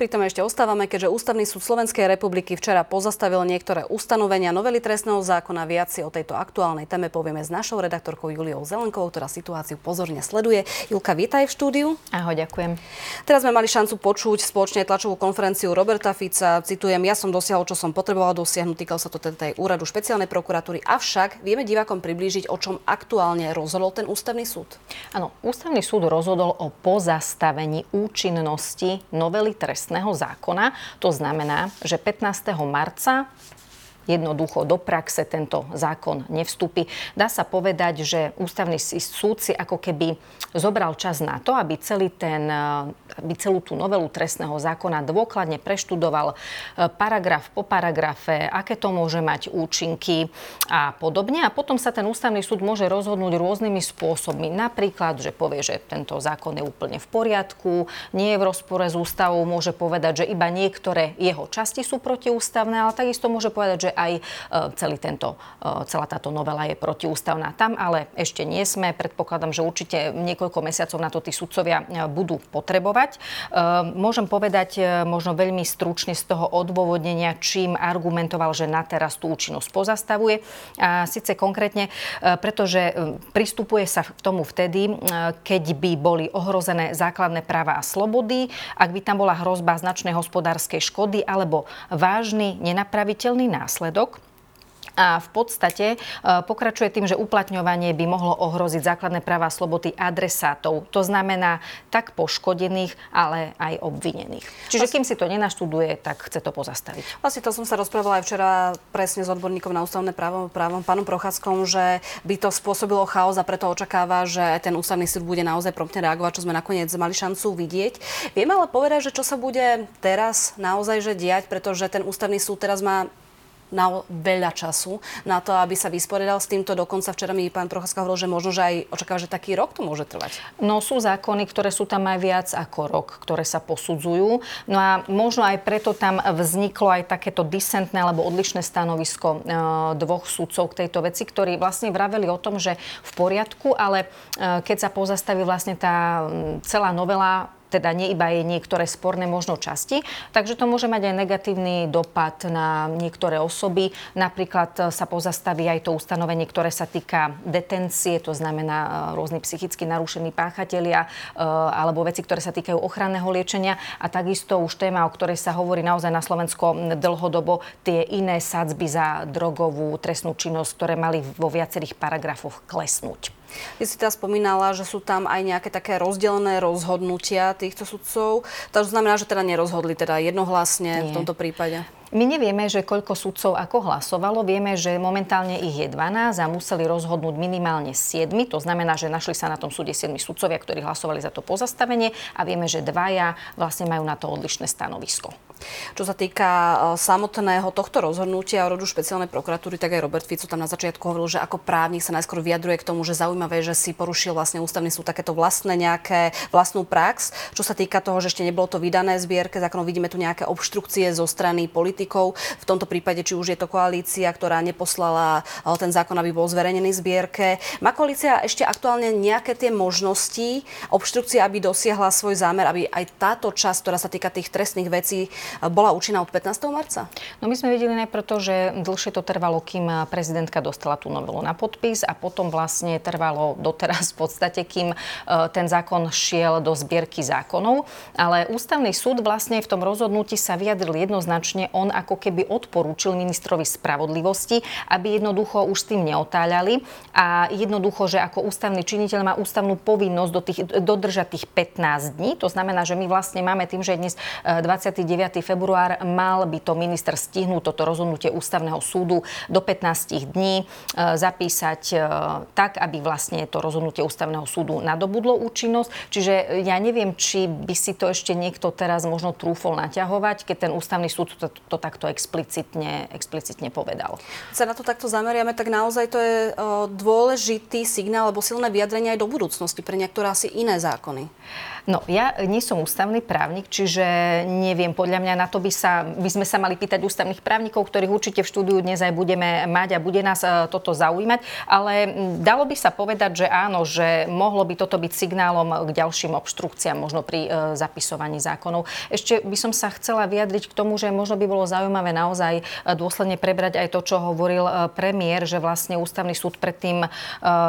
Pritom ešte ostávame, keďže Ústavný súd Slovenskej republiky včera pozastavil niektoré ustanovenia novely trestného zákona. Viac si o tejto aktuálnej téme povieme s našou redaktorkou Juliou Zelenkovou, ktorá situáciu pozorne sleduje. Julka, vítaj v štúdiu. Ahoj, ďakujem. Teraz sme mali šancu počuť spoločne tlačovú konferenciu Roberta Fica. Citujem, ja som dosiahol, čo som potreboval dosiahnuť, týkal sa to teda tej úradu špeciálnej prokuratúry. Avšak vieme divákom priblížiť, o čom aktuálne rozhodol ten ústavný súd. Áno, ústavný súd rozhodol o pozastavení účinnosti novely trestného trestného zákona. To znamená, že 15. marca jednoducho do praxe tento zákon nevstúpi. Dá sa povedať, že ústavný súd si ako keby zobral čas na to, aby, celý ten, aby celú tú novelu trestného zákona dôkladne preštudoval e, paragraf po paragrafe, aké to môže mať účinky a podobne. A potom sa ten ústavný súd môže rozhodnúť rôznymi spôsobmi. Napríklad, že povie, že tento zákon je úplne v poriadku, nie je v rozpore s ústavou, môže povedať, že iba niektoré jeho časti sú protiústavné, ale takisto môže povedať, že aj e, celý tento, e, celá táto novela je protiústavná. Tam ale ešte nie sme. Predpokladám, že určite niekoľko mesiacov na to tí sudcovia e, budú potrebovať. Môžem povedať možno veľmi stručne z toho odôvodnenia, čím argumentoval, že na teraz tú účinnosť pozastavuje. A síce konkrétne, pretože pristupuje sa k tomu vtedy, keď by boli ohrozené základné práva a slobody, ak by tam bola hrozba značnej hospodárskej škody alebo vážny nenapraviteľný následok výsledok a v podstate e, pokračuje tým, že uplatňovanie by mohlo ohroziť základné práva a slobody adresátov. To znamená tak poškodených, ale aj obvinených. Čiže kým si to nenaštuduje, tak chce to pozastaviť. Vlastne to som sa rozprávala aj včera presne s odborníkom na ústavné právo, právom pánom Procházkom, že by to spôsobilo chaos a preto očakáva, že ten ústavný súd bude naozaj promptne reagovať, čo sme nakoniec mali šancu vidieť. Vieme ale povedať, že čo sa bude teraz naozaj že diať, pretože ten ústavný súd teraz má na veľa času na to, aby sa vysporiadal s týmto. Dokonca včera mi pán Procházka hovoril, že možno, že aj očakáva, že taký rok to môže trvať. No sú zákony, ktoré sú tam aj viac ako rok, ktoré sa posudzujú. No a možno aj preto tam vzniklo aj takéto disentné alebo odlišné stanovisko e, dvoch sudcov k tejto veci, ktorí vlastne vraveli o tom, že v poriadku, ale e, keď sa pozastaví vlastne tá celá novela teda nie iba je niektoré sporné možno časti, takže to môže mať aj negatívny dopad na niektoré osoby. Napríklad sa pozastaví aj to ustanovenie, ktoré sa týka detencie, to znamená e, rôzni psychicky narušení páchatelia e, alebo veci, ktoré sa týkajú ochranného liečenia a takisto už téma, o ktorej sa hovorí naozaj na Slovensko dlhodobo, tie iné sadzby za drogovú trestnú činnosť, ktoré mali vo viacerých paragrafoch klesnúť. Ty si teda spomínala, že sú tam aj nejaké také rozdelené rozhodnutia týchto sudcov. To znamená, že teda nerozhodli teda jednohlasne Nie. v tomto prípade. My nevieme, že koľko sudcov ako hlasovalo. Vieme, že momentálne ich je 12 a museli rozhodnúť minimálne 7. To znamená, že našli sa na tom súde 7 sudcovia, ktorí hlasovali za to pozastavenie a vieme, že dvaja vlastne majú na to odlišné stanovisko. Čo sa týka e, samotného tohto rozhodnutia o rodu špeciálnej prokuratúry, tak aj Robert Fico tam na začiatku hovoril, že ako právnik sa najskôr vyjadruje k tomu, že zaujímavé, že si porušil vlastne ústavný súd takéto vlastné nejaké vlastnú prax. Čo sa týka toho, že ešte nebolo to vydané zbierke zákonov, vidíme tu nejaké obštrukcie zo strany politikov. V tomto prípade, či už je to koalícia, ktorá neposlala ten zákon, aby bol zverejnený zbierke. Má koalícia ešte aktuálne nejaké tie možnosti obštrukcie, aby dosiahla svoj zámer, aby aj táto časť, ktorá sa týka tých trestných vecí, bola účinná od 15. marca? No my sme videli najprv to, že dlhšie to trvalo, kým prezidentka dostala tú novelu na podpis a potom vlastne trvalo doteraz v podstate, kým e, ten zákon šiel do zbierky zákonov. Ale ústavný súd vlastne v tom rozhodnutí sa vyjadril jednoznačne. On ako keby odporúčil ministrovi spravodlivosti, aby jednoducho už s tým neotáľali a jednoducho, že ako ústavný činiteľ má ústavnú povinnosť do tých, dodržať tých 15 dní. To znamená, že my vlastne máme tým, že dnes 29 február mal by to minister stihnúť toto rozhodnutie ústavného súdu do 15 dní e, zapísať e, tak, aby vlastne to rozhodnutie ústavného súdu nadobudlo účinnosť. Čiže ja neviem, či by si to ešte niekto teraz možno trúfol naťahovať, keď ten ústavný súd takto explicitne, explicitne povedal. Sa na to takto zameriame, tak naozaj to je dôležitý signál alebo silné vyjadrenie aj do budúcnosti pre niektoré asi iné zákony. No, ja nie som ústavný právnik, čiže neviem, podľa mňa na to by, sa, by sme sa mali pýtať ústavných právnikov, ktorých určite v štúdiu dnes aj budeme mať a bude nás e, toto zaujímať. Ale dalo by sa povedať, že áno, že mohlo by toto byť signálom k ďalším obštrukciám, možno pri e, zapisovaní zákonov. Ešte by som sa chcela vyjadriť k tomu, že možno by bolo zaujímavé naozaj e, dôsledne prebrať aj to, čo hovoril premiér, že vlastne ústavný súd predtým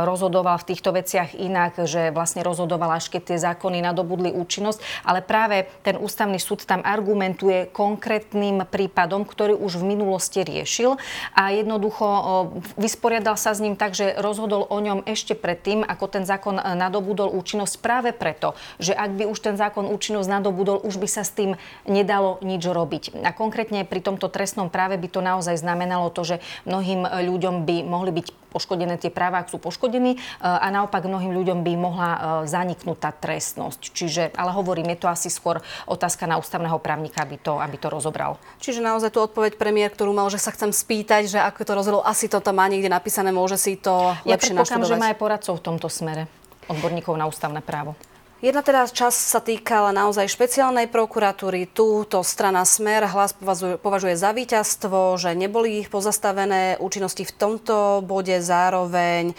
rozhodoval v týchto veciach inak, že vlastne rozhodoval až keď tie zákony na nadobudli účinnosť, ale práve ten ústavný súd tam argumentuje konkrétnym prípadom, ktorý už v minulosti riešil a jednoducho vysporiadal sa s ním tak, že rozhodol o ňom ešte predtým, ako ten zákon e, nadobudol účinnosť práve preto, že ak by už ten zákon účinnosť nadobudol, už by sa s tým nedalo nič robiť. A konkrétne pri tomto trestnom práve by to naozaj znamenalo to, že mnohým ľuďom by mohli byť poškodené tie práva, ak sú poškodení e, a naopak mnohým ľuďom by mohla e, zaniknúť tá trestnosť. Čiže, ale hovorím, je to asi skôr otázka na ústavného právnika, aby to, aby to rozobral. Čiže naozaj tu odpoveď premiér, ktorú mal, že sa chcem spýtať, že ako to rozhodol, asi to tam má niekde napísané, môže si to ja lepšie naštudovať. Ja že má aj poradcov v tomto smere, odborníkov na ústavné právo. Jedna teda čas sa týkala naozaj špeciálnej prokuratúry. Tu to strana Smer hlas považuje, považuje za víťazstvo, že neboli ich pozastavené účinnosti v tomto bode zároveň, e,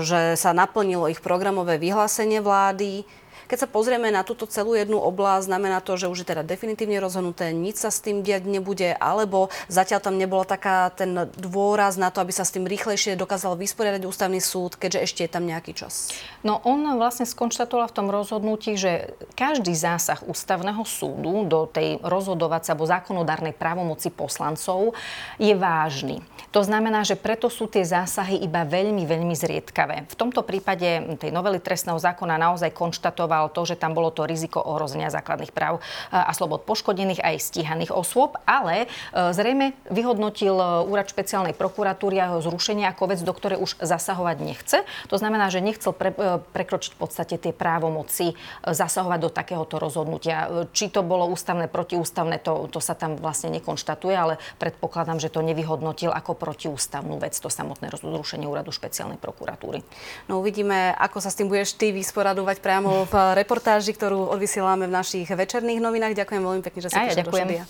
že sa naplnilo ich programové vyhlásenie vlády. Keď sa pozrieme na túto celú jednu oblasť, znamená to, že už je teda definitívne rozhodnuté, nič sa s tým diať nebude, alebo zatiaľ tam nebola taká ten dôraz na to, aby sa s tým rýchlejšie dokázal vysporiadať ústavný súd, keďže ešte je tam nejaký čas. No on vlastne skonštatoval v tom rozhodnutí, že každý zásah ústavného súdu do tej rozhodovacej alebo zákonodárnej právomoci poslancov je vážny. To znamená, že preto sú tie zásahy iba veľmi, veľmi zriedkavé. V tomto prípade tej novely trestného zákona naozaj konštatoval, konštatoval to, že tam bolo to riziko ohrozenia základných práv e, a slobod poškodených aj stíhaných osôb, ale e, zrejme vyhodnotil e, úrad špeciálnej prokuratúry a jeho zrušenie ako vec, do ktorej už zasahovať nechce. To znamená, že nechcel pre, prekročiť v podstate tie právomoci zasahovať do takéhoto rozhodnutia. Či to bolo ústavné, protiústavné, to, to sa tam vlastne nekonštatuje, ale predpokladám, že to nevyhodnotil ako protiústavnú vec, to samotné zrušenie úradu špeciálnej prokuratúry. No uvidíme, ako sa s tým budeš ty vysporadovať priamo v reportáži, ktorú odvysielame v našich večerných novinách. Ďakujem veľmi pekne, že si prišli do štúdia.